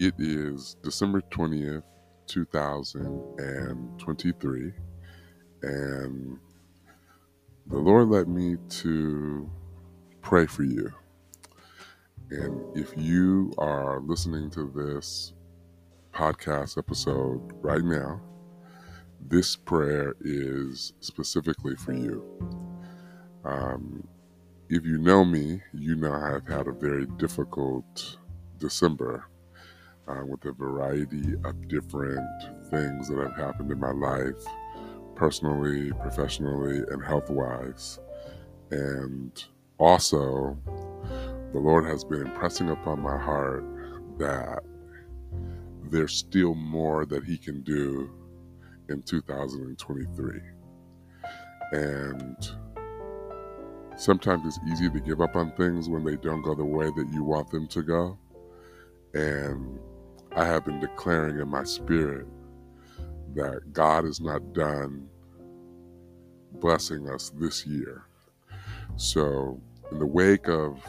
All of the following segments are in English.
It is December 20th, 2023, and the Lord led me to pray for you. And if you are listening to this podcast episode right now, this prayer is specifically for you. Um, if you know me, you know I've had a very difficult December uh, with a variety of different things that have happened in my life, personally, professionally, and health wise. And also, the Lord has been impressing upon my heart that there's still more that He can do in 2023. And sometimes it's easy to give up on things when they don't go the way that you want them to go. And I have been declaring in my spirit that God is not done blessing us this year. So, in the wake of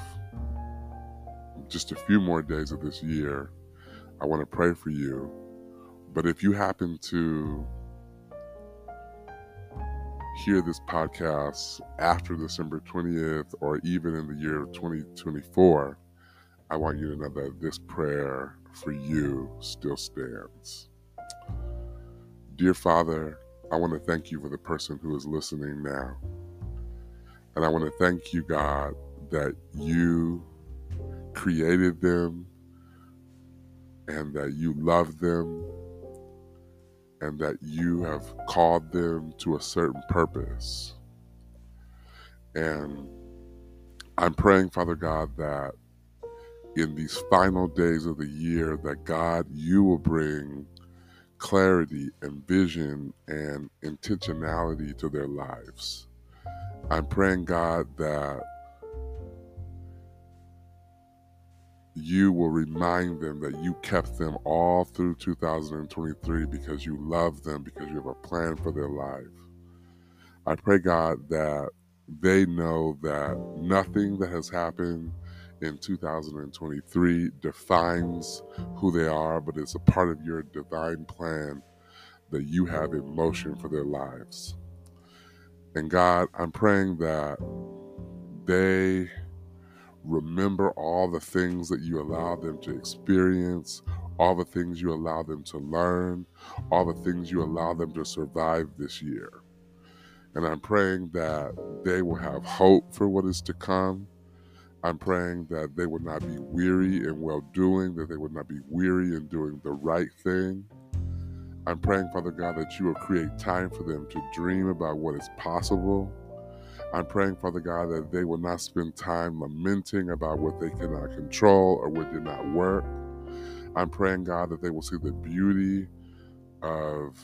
just a few more days of this year, I want to pray for you. But if you happen to hear this podcast after December 20th or even in the year 2024, I want you to know that this prayer for you still stands. Dear Father, I want to thank you for the person who is listening now. And I want to thank you, God, that you created them and that you love them and that you have called them to a certain purpose. And I'm praying, Father God, that in these final days of the year, that God, you will bring clarity and vision and intentionality to their lives. I'm praying, God, that you will remind them that you kept them all through 2023 because you love them, because you have a plan for their life. I pray, God, that they know that nothing that has happened in 2023 defines who they are, but it's a part of your divine plan that you have in motion for their lives. And God, I'm praying that they remember all the things that you allow them to experience, all the things you allow them to learn, all the things you allow them to survive this year. And I'm praying that they will have hope for what is to come. I'm praying that they will not be weary in well doing, that they will not be weary in doing the right thing. I'm praying, Father God, that you will create time for them to dream about what is possible I'm praying, Father God, that they will not spend time lamenting about what they cannot control or what did not work. I'm praying, God, that they will see the beauty of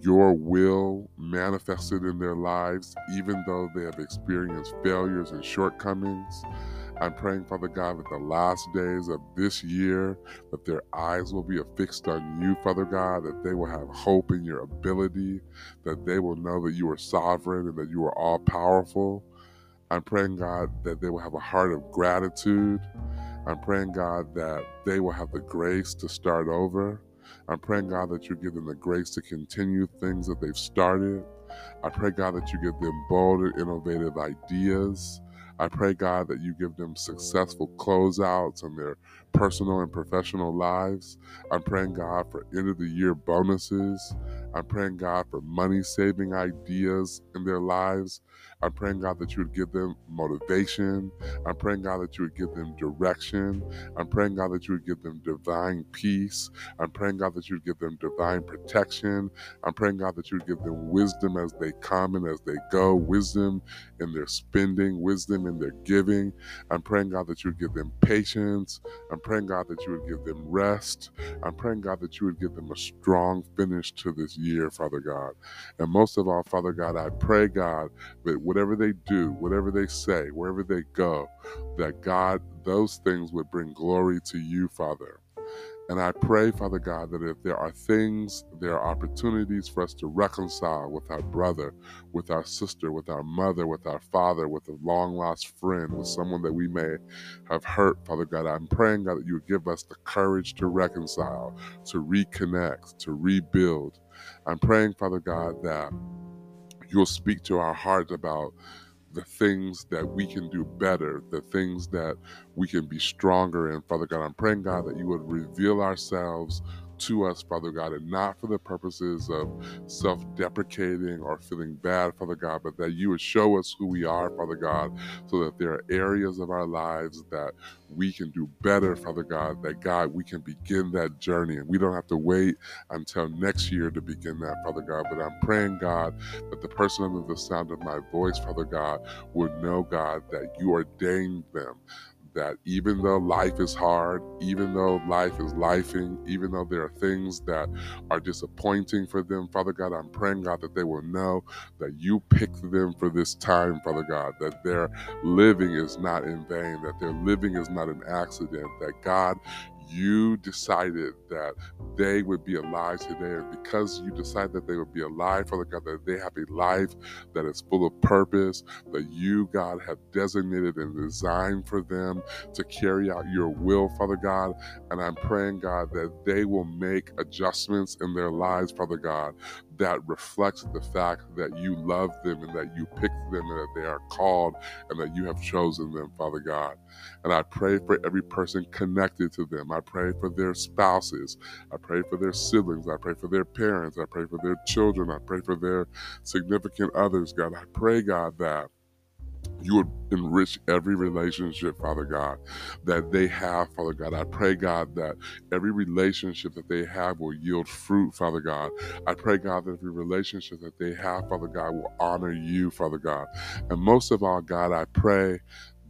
your will manifested in their lives, even though they have experienced failures and shortcomings. I'm praying, Father God, that the last days of this year, that their eyes will be affixed on you, Father God, that they will have hope in your ability, that they will know that you are sovereign and that you are all powerful. I'm praying, God, that they will have a heart of gratitude. I'm praying, God, that they will have the grace to start over. I'm praying, God, that you give them the grace to continue things that they've started. I pray, God, that you give them bold and innovative ideas. I pray, God, that you give them successful closeouts in their personal and professional lives. I'm praying, God, for end of the year bonuses. I'm praying, God, for money saving ideas in their lives. I'm praying, God, that you would give them motivation. I'm praying, God, that you would give them direction. I'm praying, God, that you would give them divine peace. I'm praying, God, that you would give them divine protection. I'm praying, God, that you would give them wisdom as they come and as they go, wisdom in their spending, wisdom in their giving. I'm praying, God, that you would give them patience. I'm praying, God, that you would give them rest. I'm praying, God, that you would give them a strong finish to this year, Father God. And most of all, Father God, I pray, God, that whatever they do, whatever they say, wherever they go, that God, those things would bring glory to you, Father. And I pray, Father God, that if there are things, there are opportunities for us to reconcile with our brother, with our sister, with our mother, with our father, with a long lost friend, with someone that we may have hurt, Father God, I'm praying, God, that you would give us the courage to reconcile, to reconnect, to rebuild. I'm praying, Father God, that you'll speak to our hearts about the things that we can do better, the things that we can be stronger in. Father God, I'm praying, God, that you would reveal ourselves to us, Father God, and not for the purposes of self deprecating or feeling bad, Father God, but that you would show us who we are, Father God, so that there are areas of our lives that we can do better, Father God, that God, we can begin that journey and we don't have to wait until next year to begin that, Father God. But I'm praying, God, that the person under the sound of my voice, Father God, would know, God, that you ordained them that even though life is hard, even though life is lifing, even though there are things that are disappointing for them, Father God, I'm praying, God, that they will know that you picked them for this time, Father God, that their living is not in vain, that their living is not an accident, that God, you decided that they would be alive today. And because you decided that they would be alive, Father God, that they have a life that is full of purpose, that you, God, have designated and designed for them to carry out your will, Father God. And I'm praying, God, that they will make adjustments in their lives, Father God, that reflects the fact that you love them and that you picked them and that they are called and that you have chosen them, Father God. And I pray for every person connected to them. I pray for their spouses. I pray for their siblings. I pray for their parents. I pray for their children. I pray for their significant others, God. I pray, God, that you would enrich every relationship, Father God, that they have, Father God. I pray, God, that every relationship that they have will yield fruit, Father God. I pray, God, that every relationship that they have, Father God, will honor you, Father God. And most of all, God, I pray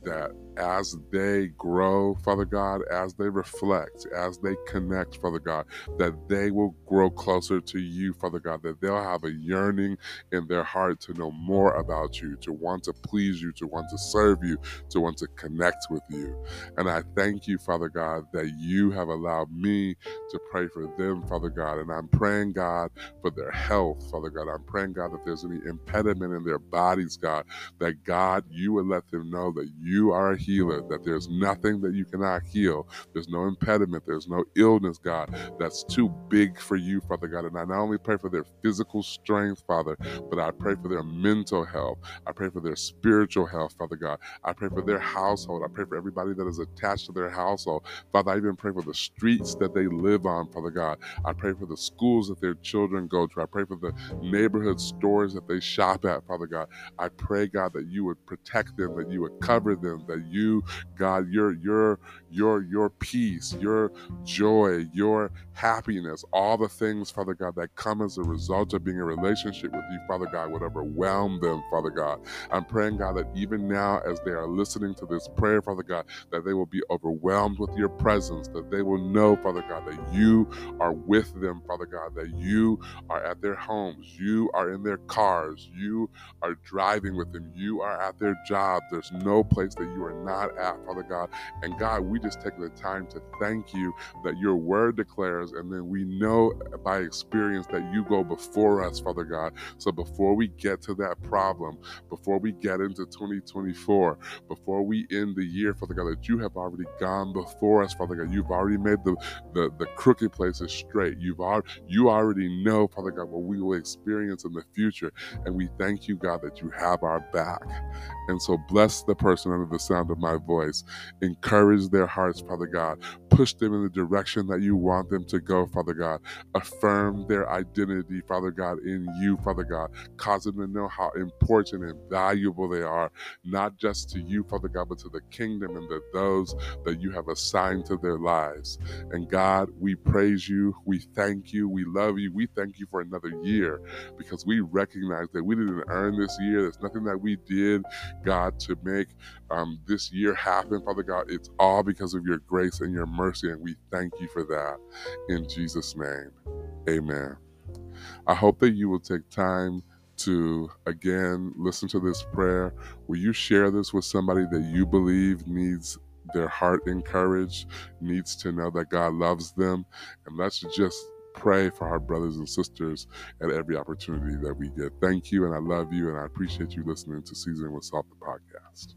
that as they grow, Father God, as they reflect, as they connect, Father God, that they will grow closer to you, Father God, that they'll have a yearning in their heart to know more about you, to want to please you, to want to serve you, to want to connect with you. And I thank you, Father God, that you have allowed me to pray for them, Father God. And I'm praying, God, for their health, Father God. I'm praying, God, that there's any impediment in their bodies, God, that God, you would let them know that you are a healer, that there's nothing that you cannot heal. There's no impediment, there's no illness, God, that's too big for you, Father God. And I not only pray for their physical strength, Father, but I pray for their mental health. I pray for their spiritual health, Father God. I pray for their household. I pray for everybody that is attached to their household. Father, I even pray for the streets that they live on, Father God. I pray for the schools that their children go to. I pray for the neighborhood stores that they shop at, Father God. I pray, God, that you would protect them, that you would cover them, that you, God, your your your your peace, your joy, your happiness, all the things, Father God, that come as a result of being in relationship with you, Father God, would overwhelm them, Father God. I'm praying, God, that even now as they are listening to this prayer, Father God, that they will be overwhelmed with your presence, that they will know, Father God, that you are with them, Father God, that you are at their homes, you are in their cars, you are driving with them, you are at their job. There's no place that you are not at, Father God. And God, we just take the time to thank you that your word declares, and then we know by experience that you go before us, Father God. So before we get to that problem, before we get into 2024, before we end the year, Father God, that you have already gone before us, Father God. You've already made the, the, the crooked places straight. You've al- you already know, Father God, what we will experience in the future. And we thank you, God, that you have our back. And so bless the person under the sound of my voice. Encourage their hearts, Father God. Push them in the direction that you want them to go, Father God. Affirm their identity, Father God, in you, Father God. Cause them to know how important and valuable they are, not just to you, Father God, but to the kingdom and to those that you have assigned to their lives. And God, we praise you. We thank you. We love you. We thank you for another year because we recognize that we didn't earn this year. There's nothing that we did, God, to make um, this year happen, Father God. It's all because of your grace and your mercy, and we thank you for that. In Jesus' name, amen. I hope that you will take time to again listen to this prayer. Will you share this with somebody that you believe needs their heart encouraged, needs to know that God loves them. And let's just pray for our brothers and sisters at every opportunity that we get. Thank you, and I love you, and I appreciate you listening to Seasoned with Salt the podcast.